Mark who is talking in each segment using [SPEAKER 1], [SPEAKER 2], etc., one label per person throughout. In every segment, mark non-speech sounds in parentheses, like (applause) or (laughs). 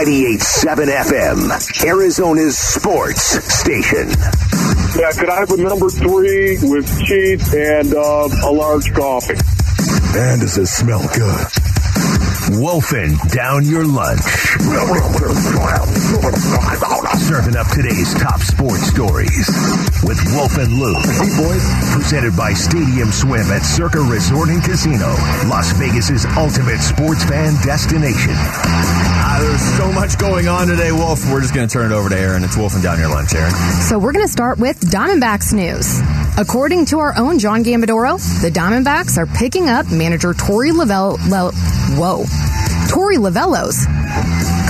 [SPEAKER 1] 98.7 FM, Arizona's sports station.
[SPEAKER 2] Yeah, could I have a number three with cheese and uh, a large coffee?
[SPEAKER 3] Man, does this smell good.
[SPEAKER 1] Wolfing down your lunch. Serving up today's top sports stories with Wolf and Lou. Hey, boys. Presented by Stadium Swim at Circa Resort and Casino, Las Vegas's ultimate sports fan destination.
[SPEAKER 4] Ah, there's so much going on today, Wolf. We're just going to turn it over to Aaron. It's Wolfing down your lunch, Aaron.
[SPEAKER 5] So we're going to start with Diamondbacks news. According to our own John Gambadoro, the Diamondbacks are picking up manager Tori Lovullo. Le, whoa, Tori Lovullo's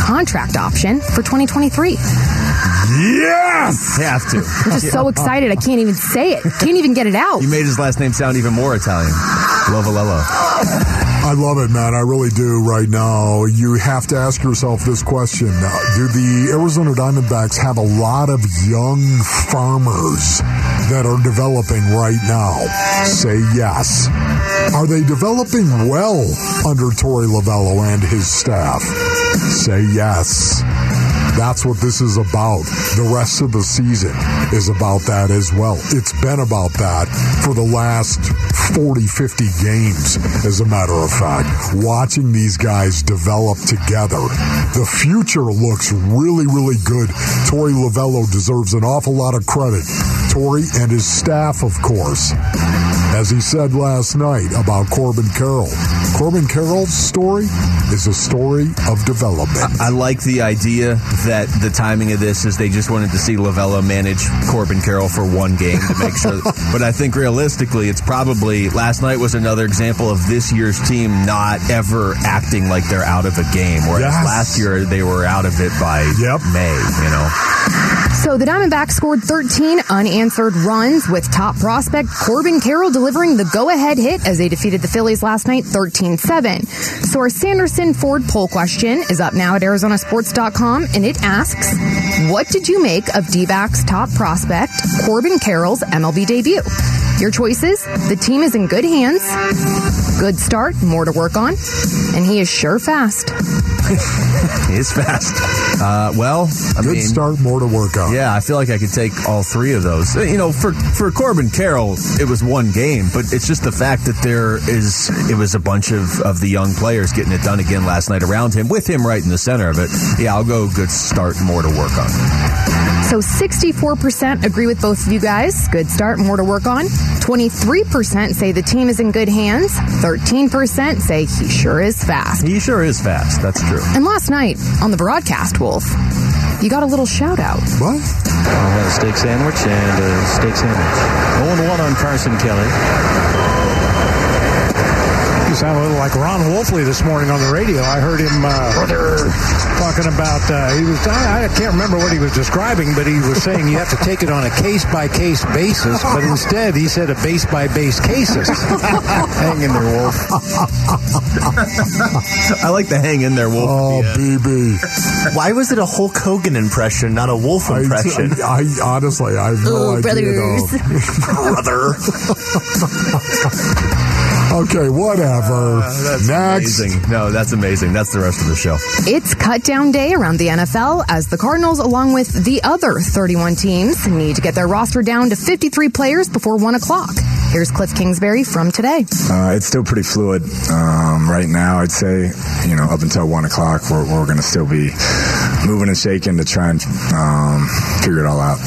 [SPEAKER 5] contract option for 2023.
[SPEAKER 3] Yes!
[SPEAKER 4] Have to. (laughs)
[SPEAKER 5] I'm just so excited. I can't even say it. Can't even get it out.
[SPEAKER 4] You made his last name sound even more Italian. Lovalello.
[SPEAKER 3] I love it, man. I really do right now. You have to ask yourself this question. Uh, Do the Arizona Diamondbacks have a lot of young farmers that are developing right now? Say yes. Are they developing well under Torey Lovullo and his staff? Say yes. That's what this is about. The rest of the season is about that as well. It's been about that for the last 40, 50 games, as a matter of fact. Watching these guys develop together. The future looks really, really good. Tori Lovullo deserves an awful lot of credit. Tori and his staff, of course. As he said last night about Corbin Carroll. Corbin Carroll's story is a story of development.
[SPEAKER 4] I like the idea that the timing of this is they just wanted to see Lovullo manage Corbin Carroll for one game to make sure. (laughs) but I think realistically, it's probably last night was another example of this year's team not ever acting like they're out of a game. Whereas
[SPEAKER 3] Yes.
[SPEAKER 4] last year they were out of it by
[SPEAKER 3] Yep.
[SPEAKER 4] May. You know,
[SPEAKER 5] So the Diamondbacks scored 13 unanswered runs with top prospect Corbin Carroll delivering the go-ahead hit as they defeated the Phillies last night 13-7. So our Sanderson Ford poll question is up now at arizonasports.com and it asks, what did you make of D-backs top prospect Corbin Carroll's MLB debut? Your choices, the team is in good hands, good start, more to work on, and he is sure fast. (laughs)
[SPEAKER 4] he is fast. Uh, well, I
[SPEAKER 3] Good
[SPEAKER 4] mean,
[SPEAKER 3] start, more to work on.
[SPEAKER 4] Yeah, I feel like I could take all three of those. You know, for for Corbin Carroll, it was one game, but it's just the fact that there is it was a bunch of of the young players getting it done again last night around him, with him right in the center of it. Yeah, I'll go good start, more to work on.
[SPEAKER 5] So 64% agree with both of you guys. Good start, more to work on. 23% say the team is in good hands. 13% say he sure is fast.
[SPEAKER 4] He sure is fast. That's true.
[SPEAKER 5] And last night on the broadcast, Wolf, you got a little shout out.
[SPEAKER 3] What?
[SPEAKER 6] I'll have a steak sandwich and a steak sandwich. 0 1 on Carson Kelly.
[SPEAKER 7] You sound a little like Ron Wolfley this morning on the radio. I heard him uh, talking about uh, he was. I, I can't remember what he was describing, but he was saying you have to take it on a case by case basis. But instead, he said a base by base cases. (laughs)
[SPEAKER 4] Hang in there, Wolf. (laughs) I like the hang in there, Wolf.
[SPEAKER 3] Oh,
[SPEAKER 4] at.
[SPEAKER 3] BB.
[SPEAKER 8] Why was it a Hulk Hogan impression, not a Wolf impression?
[SPEAKER 3] I, (laughs) I honestly, I have no
[SPEAKER 5] Oh,
[SPEAKER 3] idea.
[SPEAKER 5] brothers.
[SPEAKER 3] though.
[SPEAKER 8] Brother.
[SPEAKER 3] Okay, whatever.
[SPEAKER 4] That's
[SPEAKER 3] Next.
[SPEAKER 4] amazing. No, that's amazing. That's the rest of the show.
[SPEAKER 5] It's cut down day around the NFL as the Cardinals, along with the other 31 teams, need to get their roster down to 53 players before 1 o'clock. Here's Cliff Kingsbury from today.
[SPEAKER 9] Uh, it's still pretty fluid um, right now. I'd say, you know, up until one o'clock, we're, we're going to still be moving and shaking to try and um, figure it all out.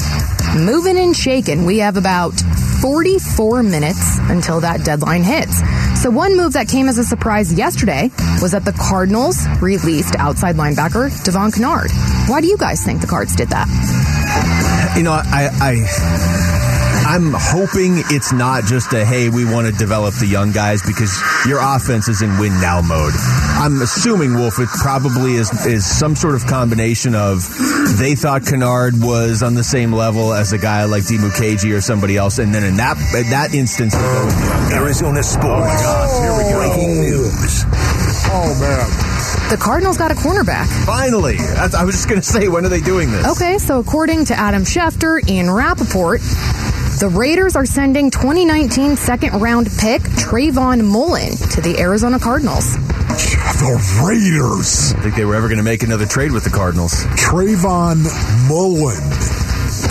[SPEAKER 5] Moving and shaking, we have about 44 minutes until that deadline hits. So, one move that came as a surprise yesterday was that the Cardinals released outside linebacker Devon Kennard. Why do you guys think the Cards did that?
[SPEAKER 4] You know, I, I, I'm hoping it's not just a hey, we want to develop the young guys because your offense is in win now mode. I'm assuming Wolf, it probably is is some sort of combination of they thought Kennard was on the same level as a guy like D. Dimukeje or somebody else, and then in that in that instance, they go with the young.
[SPEAKER 1] Arizona sports. Oh here we go. Breaking news.
[SPEAKER 3] Oh, man.
[SPEAKER 5] The Cardinals got a cornerback.
[SPEAKER 4] Finally, I was just going to say, when are they doing this?
[SPEAKER 5] Okay, so according to Adam Schefter and Rapoport, the Raiders are sending 2019 second round pick Trayvon Mullen to the Arizona Cardinals.
[SPEAKER 3] The Raiders.
[SPEAKER 4] I think they were ever going to make another trade with the Cardinals.
[SPEAKER 3] Trayvon Mullen.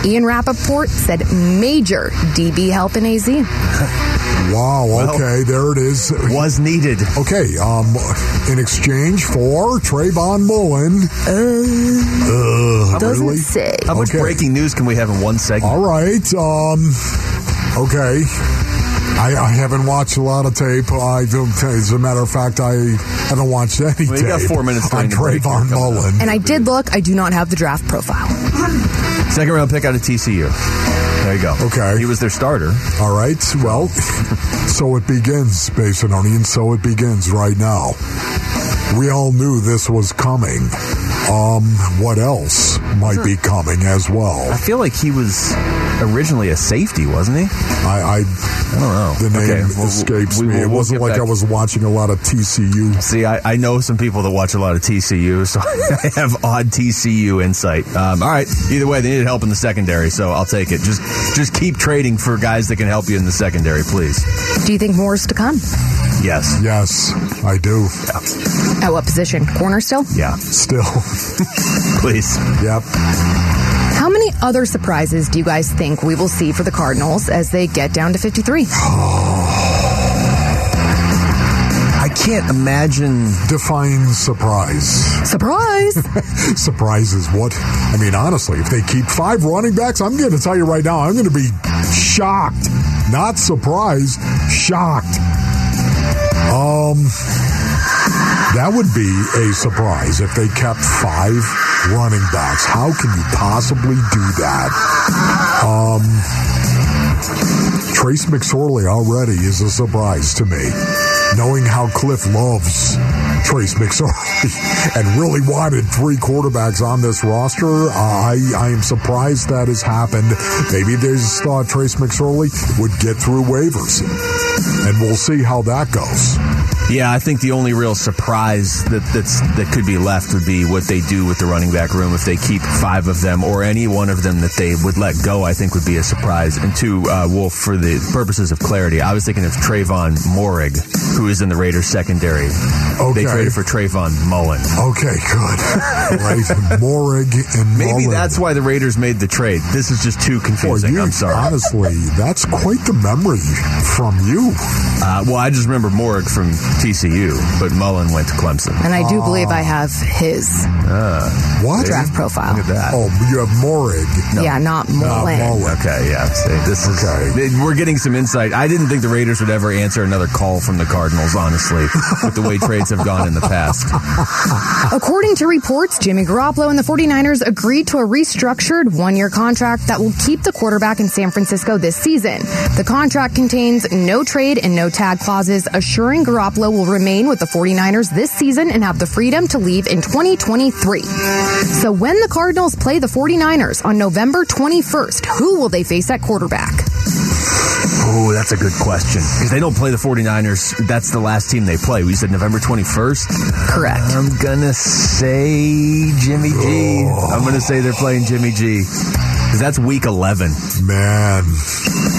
[SPEAKER 5] Ian Rapoport said major DB help in AZ. (laughs)
[SPEAKER 3] Wow, okay, there it is.
[SPEAKER 4] Was needed.
[SPEAKER 3] Okay, um, in exchange for Trayvon Mullen. Uh,
[SPEAKER 5] Doesn't
[SPEAKER 3] really?
[SPEAKER 5] say.
[SPEAKER 4] How much
[SPEAKER 3] Okay.
[SPEAKER 4] breaking news can we have in one segment?
[SPEAKER 3] All right. Um, okay. I, I haven't watched a lot of tape. I don't. As a matter of fact, I haven't watched any
[SPEAKER 4] Well, you got four minutes
[SPEAKER 3] on
[SPEAKER 4] during the break here
[SPEAKER 3] Trayvon. Mullen.
[SPEAKER 5] And I did look. I do not have the draft profile.
[SPEAKER 4] Second round pick out of TCU. There you go.
[SPEAKER 3] Okay.
[SPEAKER 4] He was their starter.
[SPEAKER 3] All right. Well, (laughs) so it begins, Basinonian. So it begins right now. We all knew this was coming. Um, what else might be coming as well?
[SPEAKER 4] I feel like he was originally a safety, wasn't he?
[SPEAKER 3] I, I
[SPEAKER 4] I don't know.
[SPEAKER 3] the name
[SPEAKER 4] Okay, well,
[SPEAKER 3] escapes
[SPEAKER 4] we
[SPEAKER 3] me.
[SPEAKER 4] will-
[SPEAKER 3] it
[SPEAKER 4] we'll
[SPEAKER 3] wasn't
[SPEAKER 4] get
[SPEAKER 3] like
[SPEAKER 4] back-
[SPEAKER 3] I was watching a lot of TCU.
[SPEAKER 4] See, I, I know some people that watch a lot of TCU, so (laughs) I have odd TCU insight. Um, all right. Either way, they needed help in the secondary, so I'll take it. Just just keep trading for guys that can help you in the secondary, please.
[SPEAKER 5] Do you think more is to come?
[SPEAKER 4] Yes.
[SPEAKER 3] Yes, I do.
[SPEAKER 5] At what position? Corner still?
[SPEAKER 4] Yeah.
[SPEAKER 3] Still, (laughs)
[SPEAKER 4] Please.
[SPEAKER 3] yep.
[SPEAKER 5] How many other surprises do you guys think we will see for the Cardinals as they get down to 53? (sighs)
[SPEAKER 4] I can't imagine.
[SPEAKER 3] Define surprise.
[SPEAKER 5] Surprise! (laughs)
[SPEAKER 3] surprise is what? I mean, honestly, if they keep five running backs, I'm going to tell you right now, I'm going to be shocked. Not surprised, shocked. Um, that would be a surprise if they kept five running backs. How can you possibly do that? Um, Trace McSorley already is a surprise to me. Knowing how Cliff loves Trace McSorley (laughs) and really wanted three quarterbacks on this roster, uh, I, I am surprised that has happened. Maybe they just thought Trace McSorley would get through waivers. And we'll see how that goes.
[SPEAKER 4] Yeah, I think the only real surprise that that's that could be left would be what they do with the running back room if they keep five of them or any one of them that they would let go. I think would be a surprise. And two, uh, Wolf, for the purposes of clarity, I was thinking of Trayvon Moehrig, who is in the Raiders secondary.
[SPEAKER 3] Okay.
[SPEAKER 4] They traded for Trayvon Mullen.
[SPEAKER 3] Okay, good. right. Moehrig and (laughs)
[SPEAKER 4] Maybe
[SPEAKER 3] Mullen.
[SPEAKER 4] that's why the Raiders made the trade. This is just too
[SPEAKER 3] Boy,
[SPEAKER 4] confusing.
[SPEAKER 3] you,
[SPEAKER 4] I'm sorry.
[SPEAKER 3] Honestly, that's quite the memory from you.
[SPEAKER 4] Uh, well, I just remember Moehrig from TCU, but Mullen went to Clemson.
[SPEAKER 5] And I do believe I have his ah,
[SPEAKER 3] What?
[SPEAKER 5] draft profile.
[SPEAKER 4] Look at that.
[SPEAKER 3] Oh, you have Moehrig.
[SPEAKER 5] Yeah, not Mullen.
[SPEAKER 3] Mullen.
[SPEAKER 4] Okay, yeah. See, this is
[SPEAKER 3] Okay.
[SPEAKER 4] we're getting some insight. I didn't think the Raiders would ever answer another call from the Cardinals, honestly, with the way (laughs) trades have gone in the past.
[SPEAKER 5] According to reports, Jimmy Garoppolo and the 49ers agreed to a restructured one year contract that will keep the quarterback in San Francisco this season. The contract contains no trade and no tag clauses, assuring Garoppolo will remain with the 49ers this season and have the freedom to leave in 2023. So when the Cardinals play the 49ers on November 21st, who will they face at quarterback?
[SPEAKER 4] Oh, that's a good question. Because they don't play the 49ers. That's the last team they play. We said November 21st.
[SPEAKER 5] Correct.
[SPEAKER 4] I'm going to say Jimmy G. Oh. I'm going to say they're playing Jimmy G. Because that's week 11.
[SPEAKER 3] Man,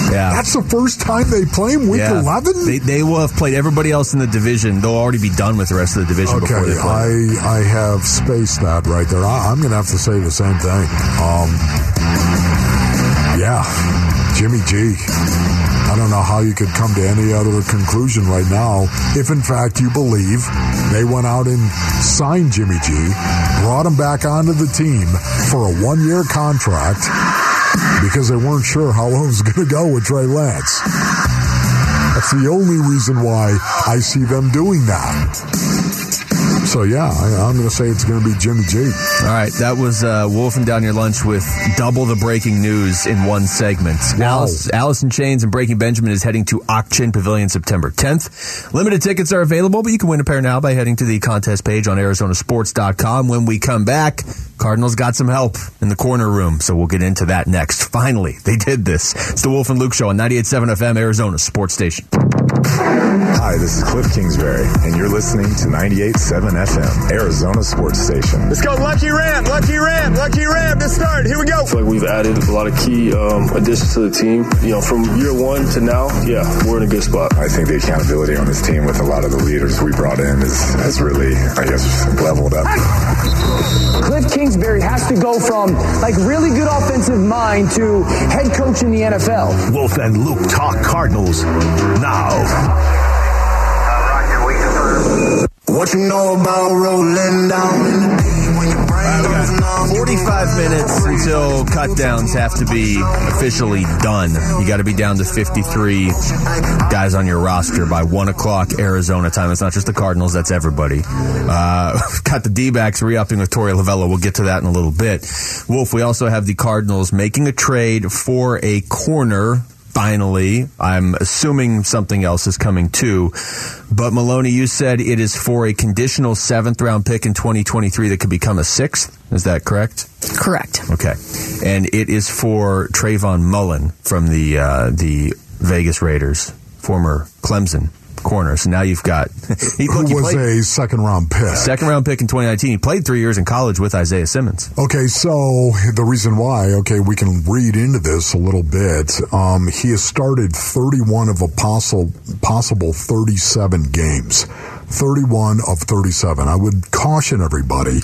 [SPEAKER 4] Yeah.
[SPEAKER 3] that's the first time they play him week
[SPEAKER 4] yeah.
[SPEAKER 3] 11?
[SPEAKER 4] They, they will have played everybody else in the division. They'll already be done with the rest of the division before
[SPEAKER 3] Okay,
[SPEAKER 4] they play.
[SPEAKER 3] I I have spaced that right there. I, I'm going to have to say the same thing. Um, yeah, Jimmy G. I don't know how you could come to any other conclusion right now. If in fact you believe they went out and signed Jimmy G, brought him back onto the team for a one-year contract because they weren't sure how it was going to go with Trey Lance. That's the only reason why I see them doing that. So yeah, I, I'm going to say it's going to be Jimmy G.
[SPEAKER 4] All right, that was uh, wolfing down your lunch with double the breaking news in one segment.
[SPEAKER 3] Wow.
[SPEAKER 4] Alice, Allison Chains and Breaking Benjamin is heading to Ak-Chin Pavilion September 10th. Limited tickets are available, but you can win a pair now by heading to the contest page on ArizonaSports.com. When we come back, Cardinals got some help in the corner room, so we'll get into that next. Finally, they did this. It's the Wolf and Luke Show on 98.7 FM, Arizona Sports Station.
[SPEAKER 9] Hi, this is Cliff Kingsbury, and you're listening to 98.7 FM, Arizona Sports Station.
[SPEAKER 10] Let's go, Lucky Ram, Lucky Ram, Lucky Ram to start. Here we go.
[SPEAKER 11] I feel like we've added a lot of key um, additions to the team. You know, from year one to now, yeah, we're in a good spot.
[SPEAKER 9] I think the accountability on this team with a lot of the leaders we brought in is, has really, I guess, leveled up.
[SPEAKER 12] Cliff Kingsbury has to go from like really good offensive mind to head coach in the NFL.
[SPEAKER 1] Wolf and Luke talk Cardinals now.
[SPEAKER 13] What you know about rolling down in the deep when your brain numb?
[SPEAKER 4] 45 minutes until cutdowns have to be officially done. You got to be down to 53 guys on your roster by 1 o'clock Arizona time. It's not just the Cardinals, that's everybody. Uh, (laughs) got the D backs re upping with Torey Lovullo. We'll get to that in a little bit. Wolf, we also have the Cardinals making a trade for a corner finally. I'm assuming something else is coming too. But Maloney, you said it is for a conditional seventh round pick in 2023 that could become a sixth. Is that correct?
[SPEAKER 5] Correct.
[SPEAKER 4] Okay. And it is for Trayvon Mullen from the uh, the Vegas Raiders, former Clemson corner. So now you've got (laughs)
[SPEAKER 3] he, look, who was played, a second round pick.
[SPEAKER 4] Second round pick in 2019. He played three years in college with Isaiah Simmons.
[SPEAKER 3] Okay, so the reason why, okay, we can read into this a little bit. Um, he has started 31 of a possible possible 37 games. 31 of 37. I would caution everybody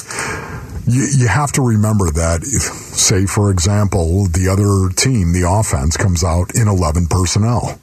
[SPEAKER 3] you, you, have to remember that if, say for example the other team the offense comes out in 11 personnel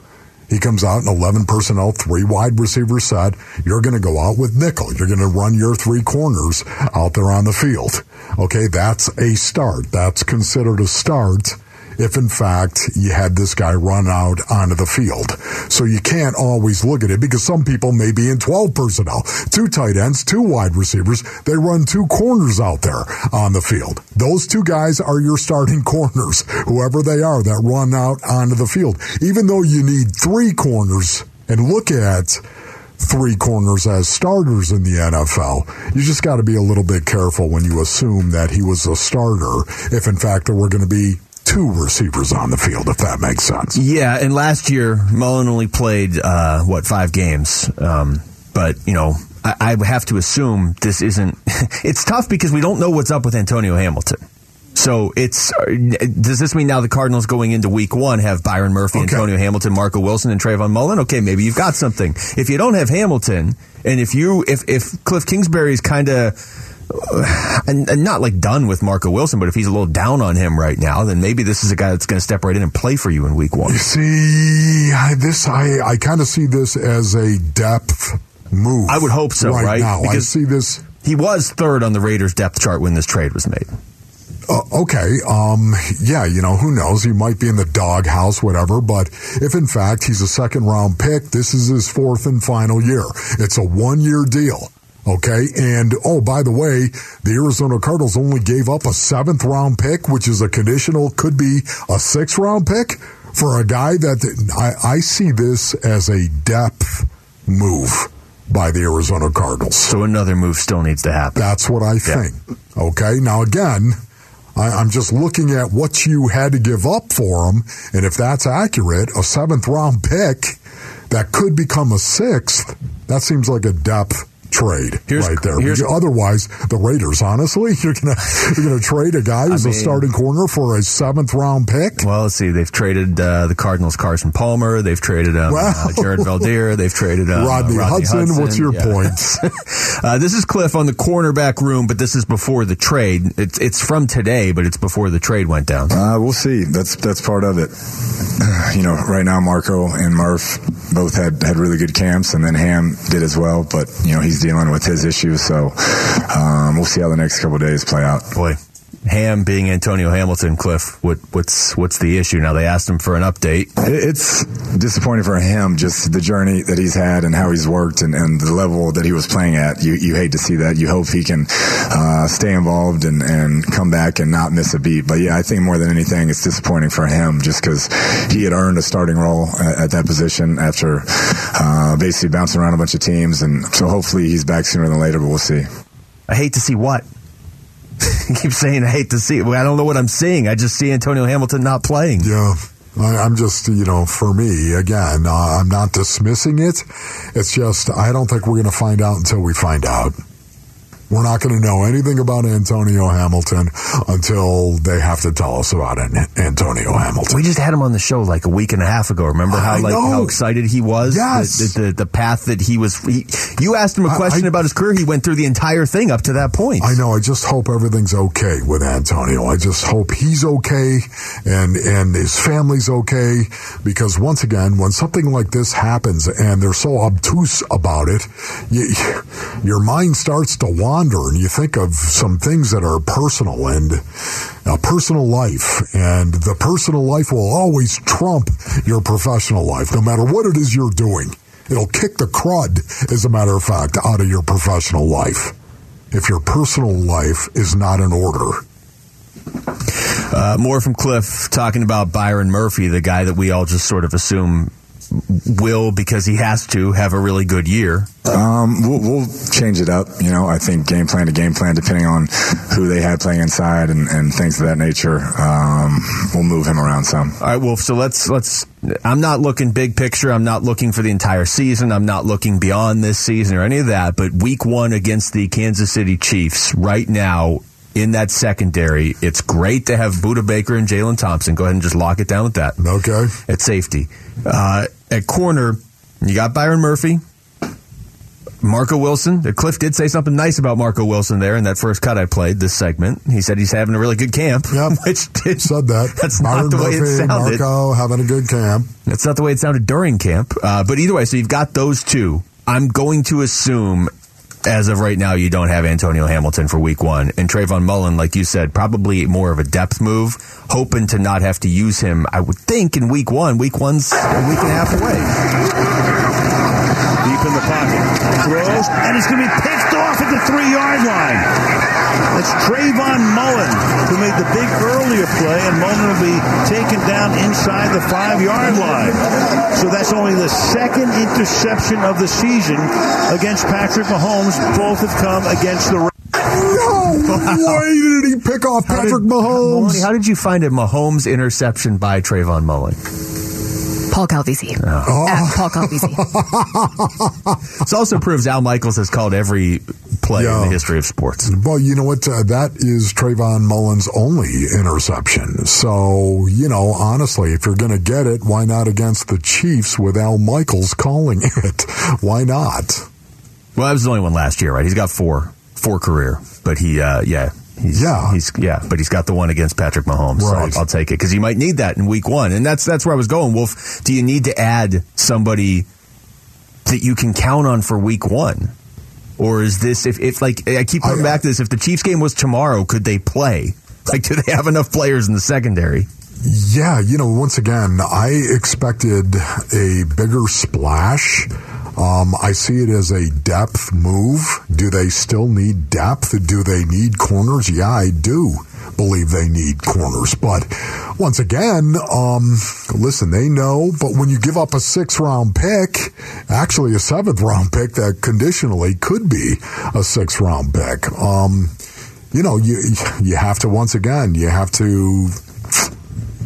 [SPEAKER 3] he comes out in 11 personnel, three wide receiver set. You're going to go out with nickel. You're going to run your three corners out there on the field. Okay, that's a start. That's considered a start if in fact you had this guy run out onto the field. So you can't always look at it because some people may be in 12 personnel, two tight ends, two wide receivers. They run two corners out there on the field. Those two guys are your starting (laughs) corners, whoever they are that run out onto the field. Even though you need three corners and look at three corners as starters in the NFL. You just got to be a little bit careful when you assume that he was a starter if in fact there were going to be two receivers on the field, if that makes sense.
[SPEAKER 4] Yeah, and last year Mullen only played uh, what five games, um, but you know. I, I have to assume this isn't. (laughs) it's tough because we don't know what's up with Antonio Hamilton. So it's does this mean now the Cardinals going into Week One have Byron Murphy, okay. Antonio Hamilton, Marco Wilson, and Trayvon Mullen? Okay, maybe you've got something. If you don't have Hamilton, and if you if if Cliff Kingsbury is kind of and, and, not like done with Marco Wilson, but if he's a little down on him right now, then maybe this is a guy that's going to step right in and play for you in week one.
[SPEAKER 3] You see, I, this I, I kind of see this as a depth move.
[SPEAKER 4] I would hope so, right? right?
[SPEAKER 3] Now. Because I see this.
[SPEAKER 4] He was third on the Raiders depth chart when this trade was made.
[SPEAKER 3] Uh, okay, um, yeah, you know, who knows? He might be in the doghouse, whatever. But if in fact he's a second round pick, this is his fourth and final year. It's a one year deal. Okay. And oh, by the way, the Arizona Cardinals only gave up a seventh round pick, which is a conditional, could be a sixth round pick for a guy that I, I see this as a depth move by the Arizona Cardinals.
[SPEAKER 4] So another move still needs to happen.
[SPEAKER 3] That's what I think. Yeah. Okay. Now again, I, am just looking at what you had to give up for him. And if that's accurate, a seventh round pick that could become a sixth, that seems like a depth trade here's, right there. Otherwise, the Raiders, honestly, (laughs) you're gonna you're gonna trade a guy who's I mean, a starting corner for a seventh round pick.
[SPEAKER 4] Well, let's see. They've traded uh, the Cardinals Carson Palmer. They've traded um, well, uh, Jared Veldheer. They've traded uh,
[SPEAKER 3] Rodney,
[SPEAKER 4] Rodney
[SPEAKER 3] Hudson.
[SPEAKER 4] Hudson.
[SPEAKER 3] What's your
[SPEAKER 4] yeah.
[SPEAKER 3] point? (laughs)
[SPEAKER 4] Uh, this is Cliff on the cornerback room, but this is before the trade. It's it's from today, but it's before the trade went down.
[SPEAKER 9] Uh, we'll see. That's that's part of it. (sighs) You know, right now Marco and Murph both had had really good camps, and then Ham did as well. But you know, he's dealing with his issues. So um, we'll see how the next couple days play out.
[SPEAKER 4] Boy, Ham being Antonio Hamilton, Cliff, what, what's what's the issue now? They asked him for an update.
[SPEAKER 9] It's disappointing for him, just the journey that he's had and how he's worked and, and the level that he was playing at. You you hate to see that. You hope he can uh, stay involved and, and come back and not miss a beat. But yeah, I think more than anything, it's disappointing for him just because he had earned a starting role at, at that position after uh, basically bouncing around a bunch of teams. And so hopefully he's back sooner than later, but we'll see.
[SPEAKER 4] I hate to see what (laughs) keep saying I hate to see it. I don't know what I'm seeing. I just see Antonio Hamilton not playing.
[SPEAKER 3] Yeah. I, I'm just, you know, for me, again, uh, I'm not dismissing it. It's just, I don't think we're going to find out until we find out. We're not going to know anything about Antonio Hamilton until they have to tell us about it, Antonio Hamilton.
[SPEAKER 4] We just had him on the show like a week and a half ago. Remember how
[SPEAKER 3] I
[SPEAKER 4] like
[SPEAKER 3] know.
[SPEAKER 4] how excited he was?
[SPEAKER 3] Yes.
[SPEAKER 4] The, the, the, path that he was. He, you asked him a question about his career. He went through the entire thing up to that point.
[SPEAKER 3] I know. I just hope everything's okay with Antonio. I just hope he's okay and and his family's okay. Because once again, when something like this happens and they're so obtuse about it, you, your mind starts to wander and you think of some things that are personal and a personal life. And the personal life will always trump your professional life, no matter what it is you're doing. It'll kick the crud, as a matter of fact, out of your professional life if your personal life is not in order.
[SPEAKER 4] Uh, more from Cliff talking about Byron Murphy, the guy that we all just sort of assume will, because he has to, have a really good year.
[SPEAKER 9] Um, we'll, we'll change it up. You know, I think game plan to game plan, depending on who they had playing inside and, and things of that nature. Um, we'll move him around some.
[SPEAKER 4] All right, Wolf. So let's let's. I'm not looking big picture. I'm not looking for the entire season. I'm not looking beyond this season or any of that. But Week One against the Kansas City Chiefs right now in that secondary, it's great to have Budda Baker and Jalen Thompson. Go ahead and just lock it down with that.
[SPEAKER 3] Okay.
[SPEAKER 4] At safety, uh, at corner, you got Byron Murphy. Marco Wilson. Uh, Cliff did say something nice about Marco Wilson there in that first cut I played this segment. He said he's having a really good camp. (laughs)
[SPEAKER 3] Yep.
[SPEAKER 4] Which did,
[SPEAKER 3] Said that. (laughs)
[SPEAKER 4] That's
[SPEAKER 3] Byron
[SPEAKER 4] not the way it
[SPEAKER 3] Murphy,
[SPEAKER 4] sounded.
[SPEAKER 3] Marco having a good camp.
[SPEAKER 4] That's not the way it sounded during camp. Uh, but either way, so you've got those two. I'm going to assume, as of right now, you don't have Antonio Hamilton for week one. And Trayvon Mullen, like you said, probably more of a depth move, hoping to not have to use him, I would think, in week one. Week one's a week and a half away.
[SPEAKER 14] Deep in the pocket. Throws, and it's going to be picked off at the three yard line. It's Trayvon Mullen who made the big earlier play, and Mullen will be taken down inside the five yard line. So that's only the second interception of the season against Patrick Mahomes. Both have come against the.
[SPEAKER 3] No (laughs) way did he pick off Patrick
[SPEAKER 4] did-
[SPEAKER 3] Mahomes.
[SPEAKER 4] Maloney, how did you find a Mahomes interception by Trayvon Mullen?
[SPEAKER 5] Paul Calvisi.
[SPEAKER 3] Oh.
[SPEAKER 5] At Paul Calvisi. (laughs)
[SPEAKER 4] This also proves Al Michaels has called every play in
[SPEAKER 3] Yeah.
[SPEAKER 4] the history of sports.
[SPEAKER 3] Well, you know what? Uh, that is Trayvon Mullen's only interception. So, you know, honestly, if you're going to get it, why not against the Chiefs with Al Michaels calling (laughs) it? Why not?
[SPEAKER 4] Well, that was the only one last year, right? He's got four, four career, but he, uh, yeah, he's,
[SPEAKER 3] Yeah.
[SPEAKER 4] he's, yeah, but he's got the one against Patrick Mahomes. So I'll, I'll take it because you might need that in week one, and that's that's where I was going. Wolf, do you need to add somebody that you can count on for week one? Or is this if, if like I keep coming back to this? If the Chiefs game was tomorrow, could they play? Like, do they have enough players in the secondary?
[SPEAKER 3] Yeah, you know, once again, I expected a bigger splash. Um, I see it as a depth move. Do they still need depth? Do they need corners? Yeah, I do believe they need corners. But once again, um, listen, they know, but when you give up a six round pick, actually a seventh round pick that conditionally could be a six round pick, um, you know, you, you have to, once again, you have to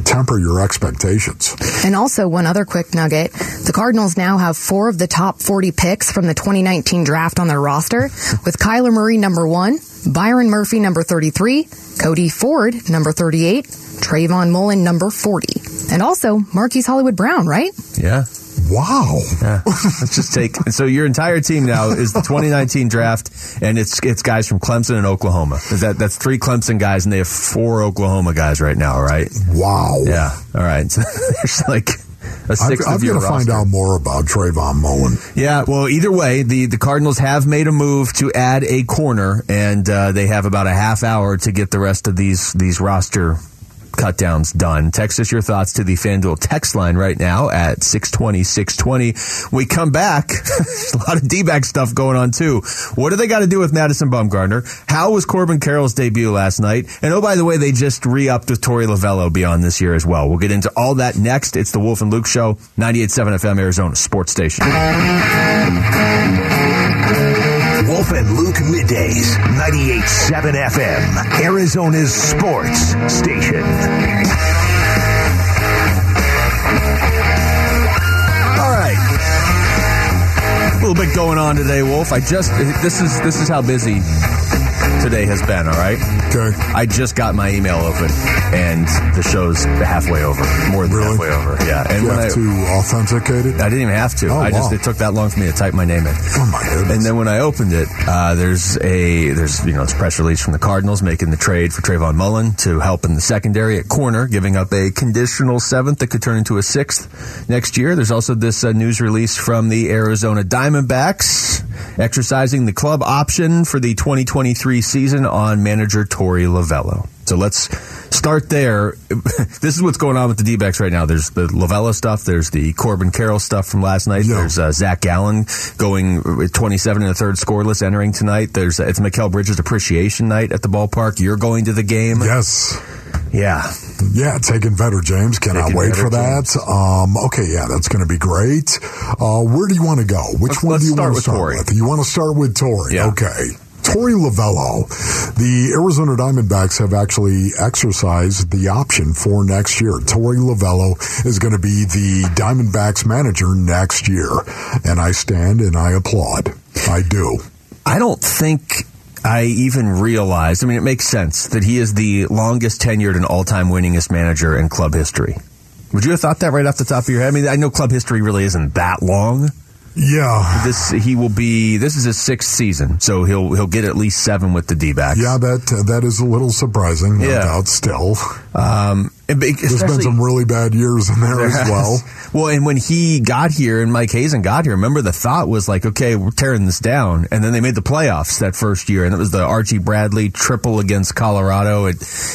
[SPEAKER 3] temper your expectations.
[SPEAKER 5] And also, one other quick nugget the Cardinals now have four of the top 40 picks from the 2019 draft on their roster, with Kyler Murray number one, Byron Murphy number 33, Cody Ford number 38, Trayvon Mullen number 40, and also Marquise Hollywood Brown, right?
[SPEAKER 4] Yeah.
[SPEAKER 3] Wow.
[SPEAKER 4] Yeah. Let's just take. So your entire team now is the 2019 draft, and it's it's guys from Clemson and Oklahoma. Is that that's three Clemson guys, and they have four Oklahoma guys right now, right?
[SPEAKER 3] Wow.
[SPEAKER 4] Yeah. All right. (laughs) So there's like a
[SPEAKER 3] I've,
[SPEAKER 4] sixth
[SPEAKER 3] I've
[SPEAKER 4] of your
[SPEAKER 3] got to find out more about Trayvon Mullen.
[SPEAKER 4] Yeah, well, either way, the, the Cardinals have made a move to add a corner, and uh, they have about a half hour to get the rest of these these roster cut downs done. Text us your thoughts to the FanDuel text line right now at 620 620. We come back. (laughs) A lot of D back stuff going on, too. What do they got to do with Madison Bumgarner? How was Corbin Carroll's debut last night? And oh, by the way, they just re upped with Tori Lovullo beyond this year as well. We'll get into all that next. It's the Wolf and Luke Show, 98.7 FM Arizona Sports Station.
[SPEAKER 1] Wolf and Luke Middays, 98.7 FM, Arizona's sports station. All right.
[SPEAKER 4] A little bit going on today, Wolf. I just this is this is how busy today has been. All right.
[SPEAKER 3] Okay.
[SPEAKER 4] I just got my email open, and the show's halfway over, more than halfway over. Yeah. And
[SPEAKER 3] you
[SPEAKER 4] when
[SPEAKER 3] have
[SPEAKER 4] I,
[SPEAKER 3] to authenticate it.
[SPEAKER 4] I didn't even have to.
[SPEAKER 3] Oh,
[SPEAKER 4] I just it took that long for me to type my name in.
[SPEAKER 3] Oh my goodness.
[SPEAKER 4] And then when I opened it, uh, there's a there's you know this press release from the Cardinals making the trade for Trayvon Mullen to help in the secondary at corner, giving up a conditional seventh that could turn into a sixth next year. There's also this uh, news release from the Arizona Diamondbacks exercising the club option for the 2023 season on manager Tori Lovullo. So let's start there. (laughs) this is what's going on with the D-backs right now. There's the Lovullo stuff. There's the Corbin Carroll stuff from last night. There's uh, Zach Gallen going 27 and a third scoreless entering tonight. There's it's Mikal Bridges appreciation night at the ballpark. You're going to the game.
[SPEAKER 3] Yes.
[SPEAKER 4] Yeah.
[SPEAKER 3] Yeah, taking Vetter James. Cannot
[SPEAKER 4] Taking
[SPEAKER 3] wait
[SPEAKER 4] Vetter
[SPEAKER 3] for that. Um, okay, yeah, that's going to be great. Uh, where do you want to go? Which
[SPEAKER 4] Let's-
[SPEAKER 3] one
[SPEAKER 4] let's
[SPEAKER 3] do you want to start with? You want to start with Tori?
[SPEAKER 4] Yeah.
[SPEAKER 3] Okay. Tory Lovullo, the Arizona Diamondbacks have actually exercised the option for next year. Tory Lovullo is going to be the Diamondbacks manager next year. And I stand and I applaud. I do.
[SPEAKER 4] I don't think I even realized. I mean, it makes sense that he is the longest tenured and all-time winningest manager in club history. Would you have thought that right off the top of your head? I mean, I know club history really isn't that long.
[SPEAKER 3] Yeah.
[SPEAKER 4] This he will be. This is his sixth season, so he'll he'll get at least seven with the D-backs.
[SPEAKER 3] Yeah, that that is a little surprising, no
[SPEAKER 4] Yeah.
[SPEAKER 3] doubt, still.
[SPEAKER 4] Um,
[SPEAKER 3] There's been some really bad years in there as (laughs) well.
[SPEAKER 4] Well, and when he got here and Mike Hazen got here, remember the thought was like, okay, we're tearing this down. And then they made the playoffs that first year. And it was the Archie Bradley triple against Colorado at,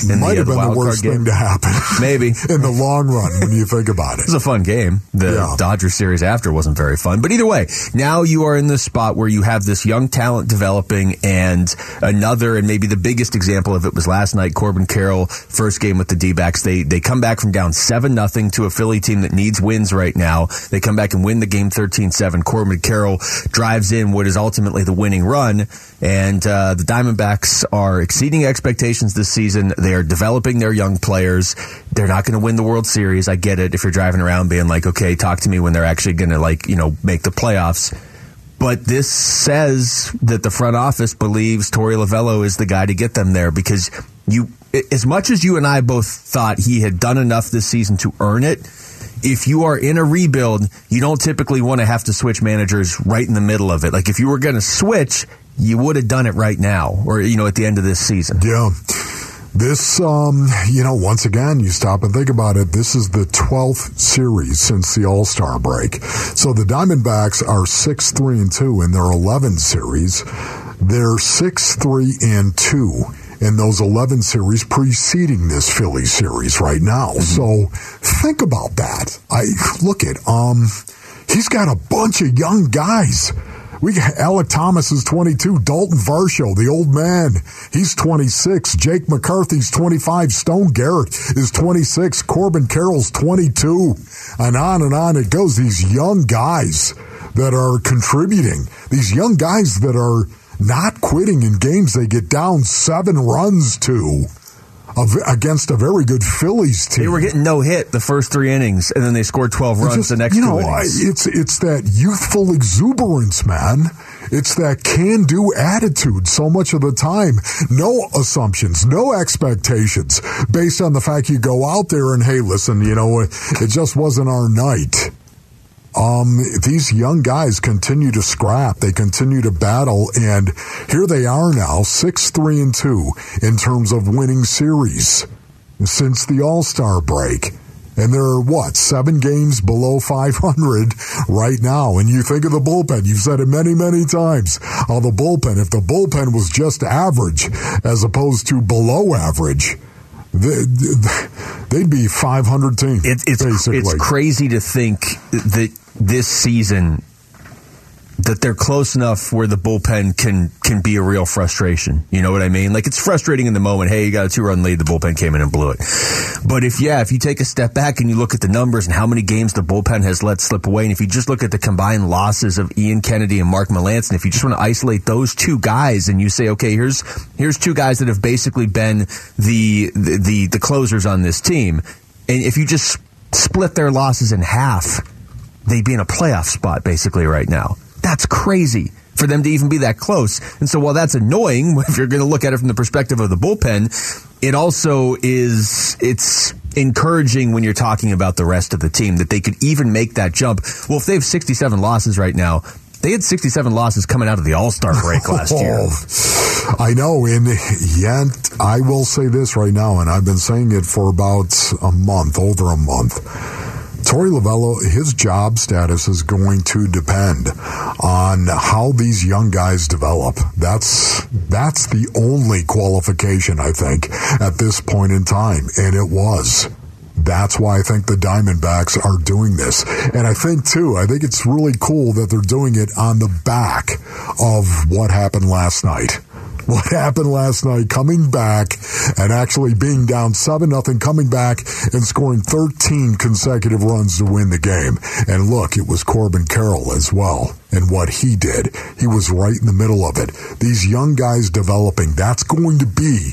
[SPEAKER 4] in
[SPEAKER 3] Might
[SPEAKER 4] the, uh,
[SPEAKER 3] have
[SPEAKER 4] the
[SPEAKER 3] been the worst
[SPEAKER 4] game.
[SPEAKER 3] thing to happen. (laughs)
[SPEAKER 4] Maybe. (laughs)
[SPEAKER 3] in the long run when you think about it.
[SPEAKER 4] It was a fun game. The
[SPEAKER 3] Yeah.
[SPEAKER 4] Dodger series after wasn't very fun. But either way, now you are in this spot where you have this young talent developing and another, and maybe the biggest example of it was last night, Corbin Carroll, first game with the D-backs. They, they come back from down 7 nothing to a Philly team that needs wins right now. They come back and win the game 13-7. Corbin Carroll drives in what is ultimately the winning run. And uh, the Diamondbacks are exceeding expectations this season. They are developing their young players. They're not going to win the World Series. I get it. If you're driving around being like, okay, talk to me when they're actually going to like, you know, make the playoffs. But this says that the front office believes Torey Lovullo is the guy to get them there because you, as much as you and I both thought he had done enough this season to earn it, if you are in a rebuild, you don't typically want to have to switch managers right in the middle of it. Like if you were going to switch, you would have done it right now or, you know, at the end of this season.
[SPEAKER 3] Yeah. This, um, you know, once again, you stop and think about it. This is the 12th series since the All Star break. So the Diamondbacks are 6 3 and 2 in their 11 series. They're 6 3 and 2 in those 11 series preceding this Philly series right now. So think about that. I look at, um, he's got a bunch of young guys. We got Alek Thomas is 22, Dalton Varsho, the old man, he's 26, Jake McCarthy's 25, Stone Garrett is 26, Corbin Carroll's 22, and on and on it goes. These young guys that are contributing, these young guys that are not quitting in games they get down seven runs to against a very good Phillies team.
[SPEAKER 4] They were getting no hit the first three innings, and then they scored 12 runs
[SPEAKER 3] just,
[SPEAKER 4] the next
[SPEAKER 3] you
[SPEAKER 4] two
[SPEAKER 3] know. I- it's it's that youthful exuberance, man. It's that can-do attitude. So much of the time, no assumptions, no expectations, based on the fact you go out there and hey, listen, you know, it just wasn't our night. Um, these young guys continue to scrap. They continue to battle, and here they are now, six three and two in terms of winning series since the All Star break. And they're what, seven games below 500 right now. And you think of the bullpen. You've said it many, many times. How the bullpen, if the bullpen was just average as opposed to below average, they, they'd be 500 team.
[SPEAKER 4] It, it's
[SPEAKER 3] basically.
[SPEAKER 4] it's crazy to think that this season that they're close enough where the bullpen can can be a real frustration. You know what I mean? Like it's frustrating in the moment. Hey, you got a two run lead, the bullpen came in and blew it. But if yeah, if you take a step back and you look at the numbers and how many games the bullpen has let slip away, and if you just look at the combined losses of Ian Kennedy and Mark Melancon, if you just want to isolate those two guys and you say, okay, here's here's two guys that have basically been the the the, the closers on this team, and if you just split their losses in half, they'd be in a playoff spot basically right now. That's crazy for them to even be that close. And so while that's annoying, (laughs) if you're going to look at it from the perspective of the bullpen, it also is, it's encouraging when you're talking about the rest of the team that they could even make that jump. Well, if they have 67 losses right now, they had 67 losses coming out of the All Star break (laughs) last year.
[SPEAKER 3] Oh, I know, and yet I will say this right now, and I've been saying it for about a month, over a month. Torey Lovullo, his job status is going to depend on how these young guys develop. That's that's the only qualification I think at this point in time, and it was. That's why I think the Diamondbacks are doing this. And I think, too, I think it's really cool that they're doing it on the back of what happened last night. What happened last night, coming back and actually being down 7 nothing, coming back and scoring 13 consecutive runs to win the game. And look, it was Corbin Carroll as well. And what he did, he was right in the middle of it. These young guys developing, that's going to be,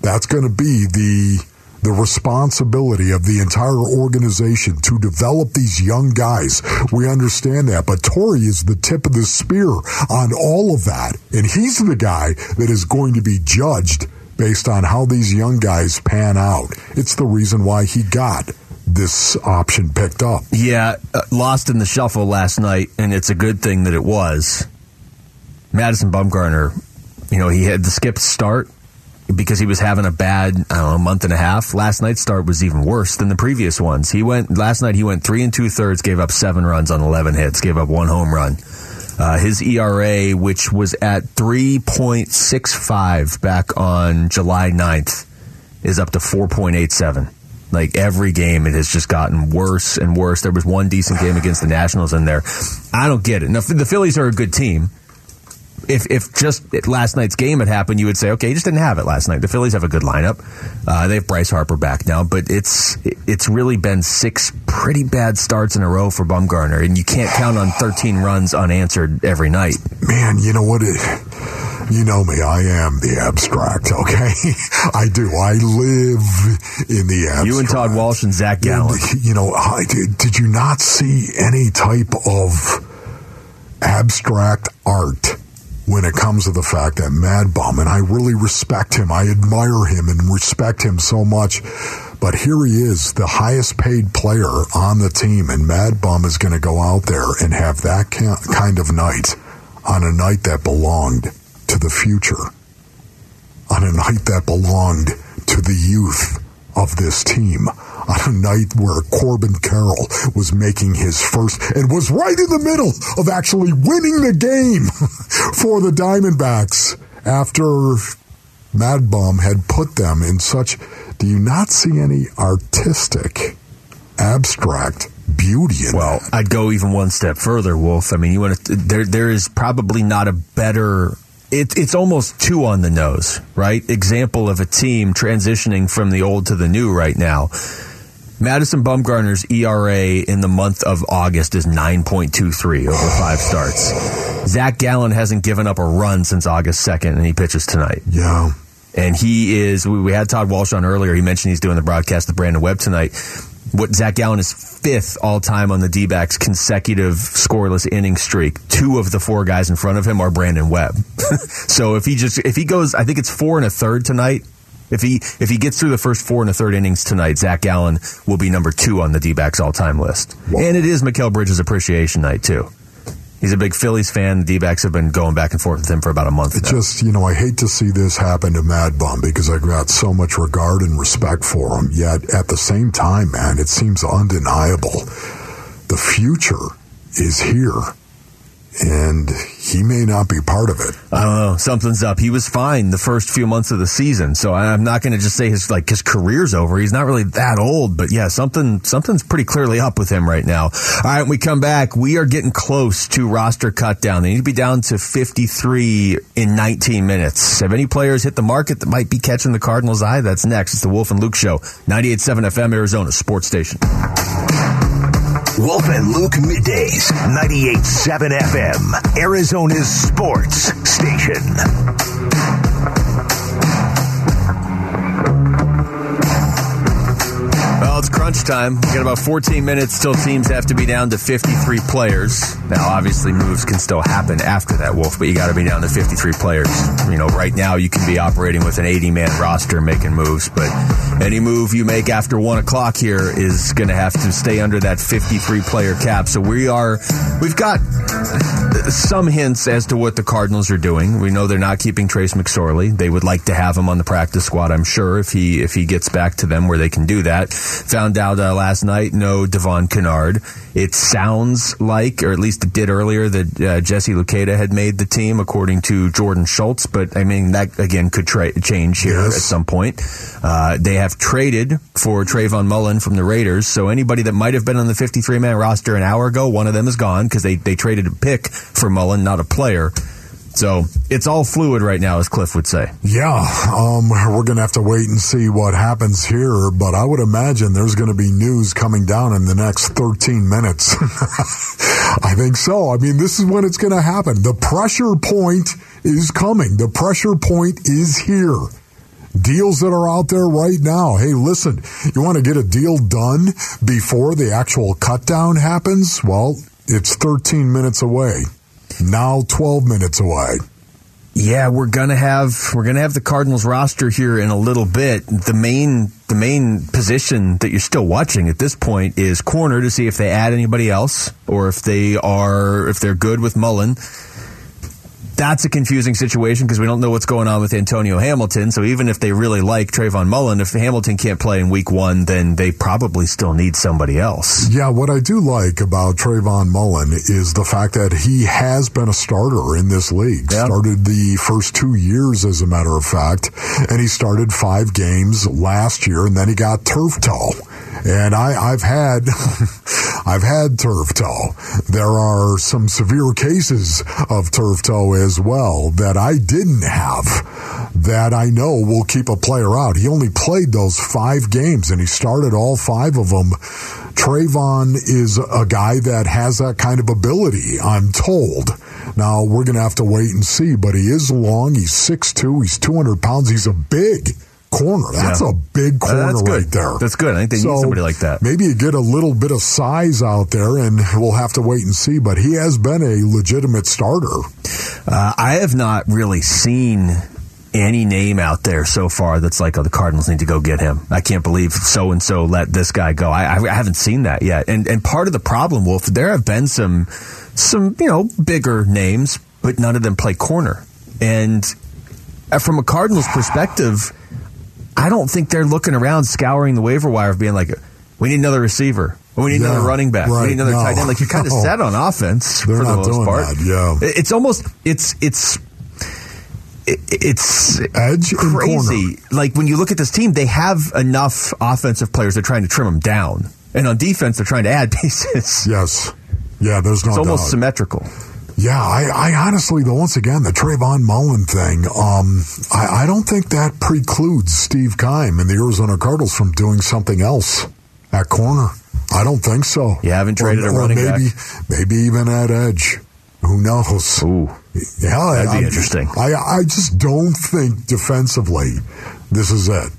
[SPEAKER 3] that's going to be the, the responsibility of the entire organization to develop these young guys. We understand that, but Tori is the tip of the spear on all of that. And he's the guy that is going to be judged based on how these young guys pan out. It's the reason why he got this option picked up.
[SPEAKER 4] Yeah, uh, lost in the shuffle last night, and it's a good thing that it was. Madison Bumgarner, you know, he had the skip start because he was having a bad know, month and a half. Last night's start was even worse than the previous ones. He went last night. He went three and two thirds, gave up seven runs on eleven hits, gave up one home run. Uh, his ERA, which was at 3.65 back on July 9th, is up to 4.87. Like every game, it has just gotten worse and worse. There was one decent game against the Nationals in there. I don't get it. Now, the Phillies are a good team if if just last night's game had happened, you would say, okay, you just didn't have it last night. The Phillies have a good lineup. Uh, they have Bryce Harper back now, but it's it's really been six pretty bad starts in a row for Bumgarner, and you can't count on 13 runs unanswered every night.
[SPEAKER 3] Man, you know what? It, you know me. I am the abstract. Okay, (laughs) I do. I live in the abstract.
[SPEAKER 4] You and Todd Walsh and Zach Gallen.
[SPEAKER 3] You know, I, did, did you not see any type of abstract art? When it comes to the fact that Mad Bum, and I really respect him, I admire him and respect him so much. But here he is, the highest paid player on the team, and Mad Bum is going to go out there and have that kind of night on a night that belonged to the future, on a night that belonged to the youth of this team on a night where Corbin Carroll was making his first and was right in the middle of actually winning the game (laughs) for the Diamondbacks after Mad Bum had put them in such. Do you not see any artistic, abstract beauty in
[SPEAKER 4] well,
[SPEAKER 3] that?
[SPEAKER 4] I'd go even one step further, Wolf. I mean, you want to, there, there is probably not a better it, it's almost two on the nose, right? Example of a team transitioning from the old to the new right now. Madison Bumgarner's ERA in the month of August is 9.23 over five starts. Zach Gallen hasn't given up a run since August 2nd, and he pitches tonight.
[SPEAKER 3] Yeah.
[SPEAKER 4] And he is, we had Todd Walsh on earlier. He mentioned he's doing the broadcast with Brandon Webb tonight. What Zach Gallen is fifth all time on the D backs consecutive scoreless inning streak. Two of the four guys in front of him are Brandon Webb. (laughs) so if he just, if he goes, I think it's four and a third tonight if he if he gets through the first four and a third innings tonight, Zach Gallen will be number two on the D backs all time list. Wow. And it is Mikal Bridges appreciation night too. He's a big Phillies fan. The D backs have been going back and forth with him for about a month.
[SPEAKER 3] It now. just you know I hate to see this happen to Mad Bum because I've got so much regard and respect for him. Yet at the same time, man, it seems undeniable. The future is here and he may not be part of it.
[SPEAKER 4] I don't know. Something's up. He was fine the first few months of the season, so I'm not going to just say his like his career's over. He's not really that old, but yeah, something something's pretty clearly up with him right now. All right, when we come back, we are getting close to roster cutdown. They need to be down to 53 in 19 minutes. Have any players hit the market that might be catching the Cardinals' eye? That's next. It's the Wolf and Luke Show, 98.7 FM, Arizona Sports Station.
[SPEAKER 1] Wolf and Luke middays, 98.7 FM, Arizona's sports station.
[SPEAKER 4] Crunch time. We got about 14 minutes till teams have to be down to 53 players. Now, obviously, moves can still happen after that, Wolf, but you got to be down to 53 players. You know, right now you can be operating with an 80 man roster making moves, but any move you make after one o'clock here is going to have to stay under that 53 player cap. So we are, we've got some hints as to what the Cardinals are doing. We know they're not keeping Trace McSorley. They would like to have him on the practice squad, I'm sure, if he if he gets back to them where they can do that. Found out uh, last night, no Devon Kennard. It sounds like, or at least it did earlier, that uh, Jesse Luketa had made the team, according to Jordan Schultz. But I mean, that again could tra- change here yes. at some point. Uh, they have traded for Trayvon Mullen from the Raiders, so anybody that might have been on the 53 man roster an hour ago, one of them is gone because they they traded a pick for Mullen, not a player. So it's all fluid right now, as Cliff would say.
[SPEAKER 3] Yeah, um, we're going to have to wait and see what happens here, but I would imagine there's going to be news coming down in the next 13 minutes. (laughs) I think so. I mean, this is when it's going to happen. The pressure point is coming. The pressure point is here. Deals that are out there right now. Hey, listen, you want to get a deal done before the actual cut down happens? Well, it's 13 minutes away now 12 minutes away.
[SPEAKER 4] Yeah, we're gonna have we're gonna have the Cardinals roster here in a little bit. The main the main position that you're still watching at this point is corner to see if they add anybody else or if they are if they're good with Mullen that's a confusing situation because we don't know what's going on with Antonio Hamilton. So even if they really like Trayvon Mullen, if Hamilton can't play in week one, then they probably still need somebody else.
[SPEAKER 3] Yeah, what I do like about Trayvon Mullen is the fact that he has been a starter in this league. Yep. Started the first two years, as a matter of fact, and he started five games last year, and then he got turf toe. And I, I've had, (laughs) I've had turf toe. There are some severe cases of turf toe as well that I didn't have that I know will keep a player out. He only played those five games and he started all five of them. Trayvon is a guy that has that kind of ability, I'm told. Now, we're going to have to wait and see, but he is long. He's 6'2. He's 200 pounds. He's a big corner. That's yeah. a big corner
[SPEAKER 4] uh,
[SPEAKER 3] right there.
[SPEAKER 4] That's good. I think they so need somebody like that.
[SPEAKER 3] Maybe you get a little bit of size out there, and we'll have to wait and see. But he has been a legitimate starter.
[SPEAKER 4] Uh, I have not really seen any name out there so far that's like, oh, the Cardinals need to go get him. I can't believe so and so let this guy go. I, I haven't seen that yet. And and part of the problem, Wolf, there have been some some you know bigger names, but none of them play corner. And uh, from a Cardinals perspective I don't think they're looking around scouring the waiver wire of being like, we need another receiver. We need no, another running back. Right, we need another no, tight end. Like you're kind of (laughs) no. set on offense
[SPEAKER 3] they're
[SPEAKER 4] for the most part.
[SPEAKER 3] That, yeah,
[SPEAKER 4] it's almost it's it's it's
[SPEAKER 3] edge
[SPEAKER 4] crazy. Like when you look at this team, they have enough offensive players. They're trying to trim them down, and on defense, they're trying to add (laughs) pieces.
[SPEAKER 3] Yes, yeah. There's no.
[SPEAKER 4] It's almost symmetrical.
[SPEAKER 3] Yeah, I, I honestly, though, once again, the Trayvon Mullen thing, um, I, I don't think that precludes Steve Keim and the Arizona Cardinals from doing something else at corner. I don't think so.
[SPEAKER 4] You haven't traded or, a running
[SPEAKER 3] maybe,
[SPEAKER 4] back?
[SPEAKER 3] Maybe even at edge. Who knows?
[SPEAKER 4] Ooh.
[SPEAKER 3] Yeah,
[SPEAKER 4] that'd be
[SPEAKER 3] I,
[SPEAKER 4] interesting.
[SPEAKER 3] I, I just don't think defensively this is it.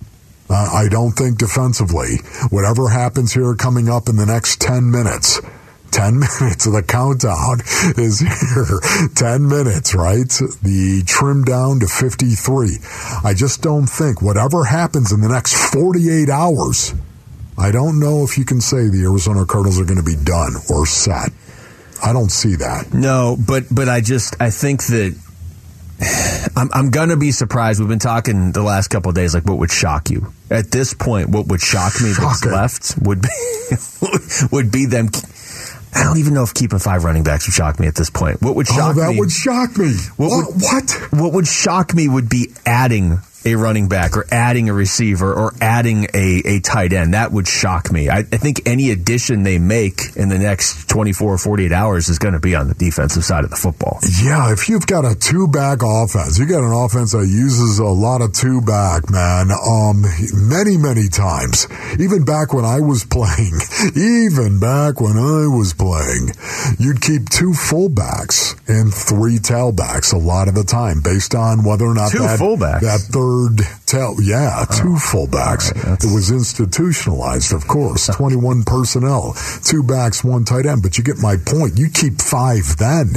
[SPEAKER 3] Uh, I don't think defensively. Whatever happens here coming up in the next 10 minutes – 10 (laughs) minutes of the countdown (laughs) is here. 10 minutes, right? The trim down to 53. I just don't think whatever happens in the next 48 hours, I don't know if you can say the Arizona Cardinals are going to be done or set. I don't see that.
[SPEAKER 4] No, but but I just I think that (sighs) I'm, I'm going to be surprised. We've been talking the last couple of days, like what would shock you at this point. What would shock me that's left would be (laughs) would be them I don't even know if keeping five running backs would shock me at this point. What would oh, shock me?
[SPEAKER 3] oh, that
[SPEAKER 4] me?
[SPEAKER 3] That would shock me. What, what, would, what?
[SPEAKER 4] What would shock me would be adding a running back or adding a receiver or adding a, a tight end. That would shock me. I, I think any addition they make in the next 24 or 48 hours is going to be on the defensive side of the football.
[SPEAKER 3] Yeah, if you've got a two back offense, you got an offense that uses a lot of two back, man. Um, many, many times, even back when I was (laughs) playing, even back when I was playing, you'd keep two fullbacks and three tailbacks a lot of the time based on whether or not
[SPEAKER 4] two
[SPEAKER 3] that,
[SPEAKER 4] fullbacks.
[SPEAKER 3] that third third tail. Yeah, two fullbacks. it was institutionalized, of course. (laughs) 21 personnel, two backs, one tight end. But you get my point. You keep five then.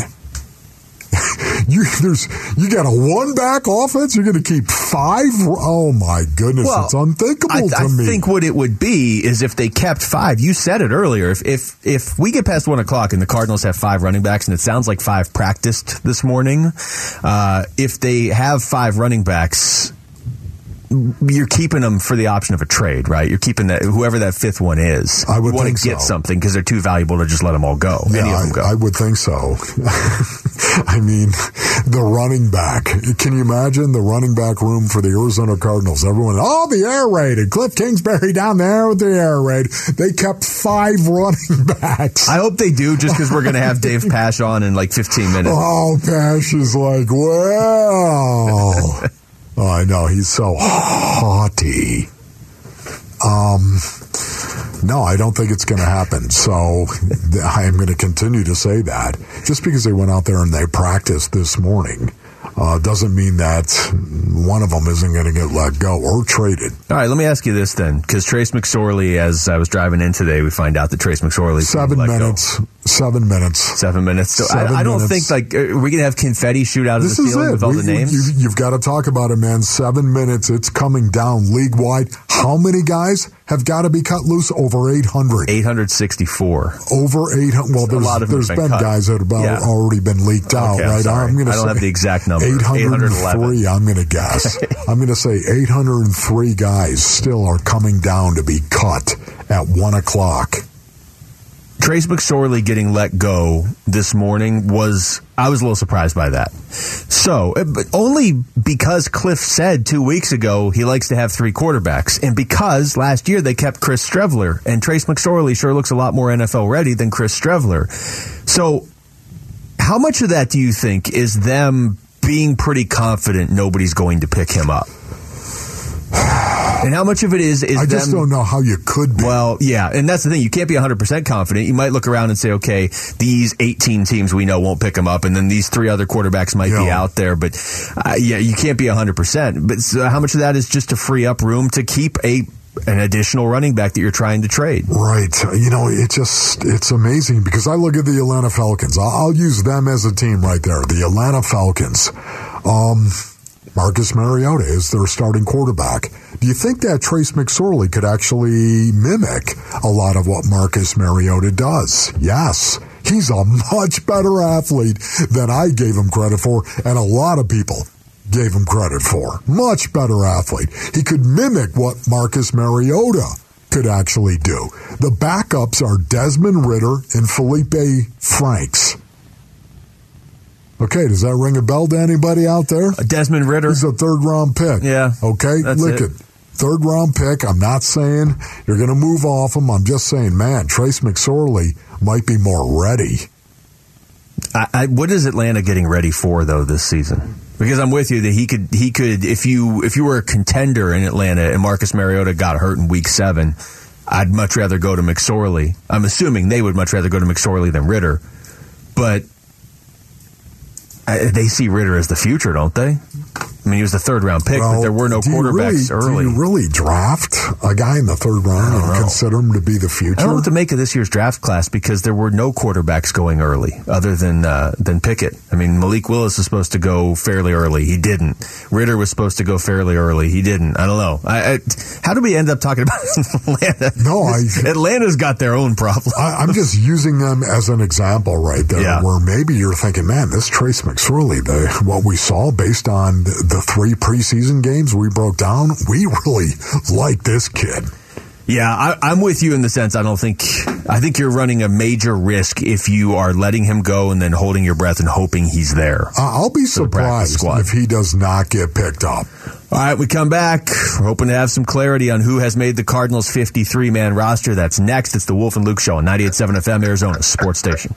[SPEAKER 3] (laughs) you there's you got a one back offense. You're going to keep five. Oh my goodness,
[SPEAKER 4] Well,
[SPEAKER 3] it's unthinkable
[SPEAKER 4] I,
[SPEAKER 3] to
[SPEAKER 4] I
[SPEAKER 3] me.
[SPEAKER 4] think what it would be is if they kept five. You said it earlier. If if if we get past one o'clock and the Cardinals have five running backs, and it sounds like five practiced this morning, uh, if they have five running backs. You're keeping them for the option of a trade, right? You're keeping that whoever that fifth one is.
[SPEAKER 3] I would
[SPEAKER 4] want to get
[SPEAKER 3] so.
[SPEAKER 4] something because they're too valuable to just let them all go.
[SPEAKER 3] Yeah,
[SPEAKER 4] Any of them go.
[SPEAKER 3] I, I would think so. (laughs) I mean, the running back. Can you imagine the running back room for the Arizona Cardinals? Everyone, oh, the air raid. And Cliff Kingsbury down there with the air raid. They kept five (laughs) running backs.
[SPEAKER 4] I hope they do, just because we're going to have (laughs) Dave Pasch on in like 15 minutes.
[SPEAKER 3] Oh, Pasch is like, well. Oh, I know. He's so haughty. Um, no, I don't think it's going to happen. So I am going to continue to say that. Just because they went out there and they practiced this morning uh, doesn't mean that one of them isn't going to get let go or traded.
[SPEAKER 4] All right, let me ask you this then, because Trace McSorley, as I was driving in today, we find out that Trace McSorley
[SPEAKER 3] Seven minutes. Seven minutes.
[SPEAKER 4] Seven minutes. So
[SPEAKER 3] Seven
[SPEAKER 4] I, I don't
[SPEAKER 3] minutes.
[SPEAKER 4] think like are we gonna have confetti shoot out of
[SPEAKER 3] This
[SPEAKER 4] the
[SPEAKER 3] is
[SPEAKER 4] ceiling
[SPEAKER 3] it.
[SPEAKER 4] with all
[SPEAKER 3] We-
[SPEAKER 4] the names.
[SPEAKER 3] You, you've got to talk about it, man. Seven minutes. It's coming down league wide. How many guys have got to be cut loose? Over 800.
[SPEAKER 4] 864.
[SPEAKER 3] Over 800. Well,
[SPEAKER 4] A
[SPEAKER 3] there's,
[SPEAKER 4] lot of
[SPEAKER 3] there's
[SPEAKER 4] have
[SPEAKER 3] been,
[SPEAKER 4] been
[SPEAKER 3] guys that have about
[SPEAKER 4] Yeah.
[SPEAKER 3] already been leaked out,
[SPEAKER 4] Okay, I'm
[SPEAKER 3] right?
[SPEAKER 4] sorry.
[SPEAKER 3] gonna
[SPEAKER 4] I don't
[SPEAKER 3] say
[SPEAKER 4] have the exact number.
[SPEAKER 3] 803, I'm going to guess. (laughs) I'm going to say 803 guys still are coming down to be cut at 1 o'clock.
[SPEAKER 4] Trace McSorley getting let go this morning was I was a little surprised by that. So, uh, but only because Cliff said two weeks ago he likes to have three quarterbacks, and because last year they kept Chris Streveler, and Trace McSorley sure looks a lot more NFL ready than Chris Streveler. So, how much of that do you think is them being pretty confident nobody's going to pick him up? And how much of it is is
[SPEAKER 3] I just
[SPEAKER 4] them-
[SPEAKER 3] don't know how you could be.
[SPEAKER 4] well, yeah, and that's the thing. You can't be 100% confident. You might look around and say, okay, these 18 teams we know won't pick them up, and then these three other quarterbacks might be out there. But uh, yeah, you can't be 100%. But so how much of that is just to free up room to keep a an additional running back that you're trying to trade?
[SPEAKER 3] Right. You know, it just, it's amazing because I look at the Atlanta Falcons. I'll, I'll use them as a team right there. The Atlanta Falcons. Um, Marcus Mariota is their starting quarterback. Do you think that Trace McSorley could actually mimic a lot of what Marcus Mariota does? Yes. He's a much better athlete than I gave him credit for, and a lot of people gave him credit for. Much better athlete. He could mimic what Marcus Mariota could actually do. The backups are Desmond Ridder and Felipe Franks. Okay, does that ring a bell to anybody out there?
[SPEAKER 4] Uh, Desmond Ridder.
[SPEAKER 3] He's a third round pick.
[SPEAKER 4] Yeah.
[SPEAKER 3] Okay,
[SPEAKER 4] that's
[SPEAKER 3] look
[SPEAKER 4] it.
[SPEAKER 3] at third round pick. I'm not saying you're going to move off him. I'm just saying, man, Trace McSorley might be more ready.
[SPEAKER 4] I, I, what is Atlanta getting ready for though this season? Because I'm with you that he could he could if you if you were a contender in Atlanta and Marcus Mariota got hurt in week seven, I'd much rather go to McSorley. I'm assuming they would much rather go to McSorley than Ridder, but They see Ridder as the future, don't they? I mean, he was the third round pick, but there were no quarterbacks
[SPEAKER 3] really,
[SPEAKER 4] early.
[SPEAKER 3] Do you really draft a guy in the third round and consider him to be the future?
[SPEAKER 4] I don't know what to make of this year's draft class because there were no quarterbacks going early other than uh, than Pickett. I mean, Malik Willis is supposed to go fairly early. He didn't. Ridder was supposed to go fairly early. He didn't. I don't know. I, I, how do we end up talking about (laughs) Atlanta?
[SPEAKER 3] No, I-
[SPEAKER 4] Atlanta's got their own problem.
[SPEAKER 3] I, I'm just using them as an example right there,
[SPEAKER 4] Yeah.
[SPEAKER 3] where maybe you're thinking, man, this Trace McSorley, the what we saw based on the, the three preseason games we broke down, we really like this kid.
[SPEAKER 4] Yeah, I, I'm with you in the sense I don't think I think you're running a major risk if you are letting him go and then holding your breath and hoping he's there.
[SPEAKER 3] Uh, I'll be
[SPEAKER 4] For the practice
[SPEAKER 3] surprised if he does not get picked up.
[SPEAKER 4] All right, we come back. We're hoping to have some clarity on who has made the Cardinals 53 man roster. That's next. It's the Wolf and Luke Show on 98.7 FM, Arizona Sports Station.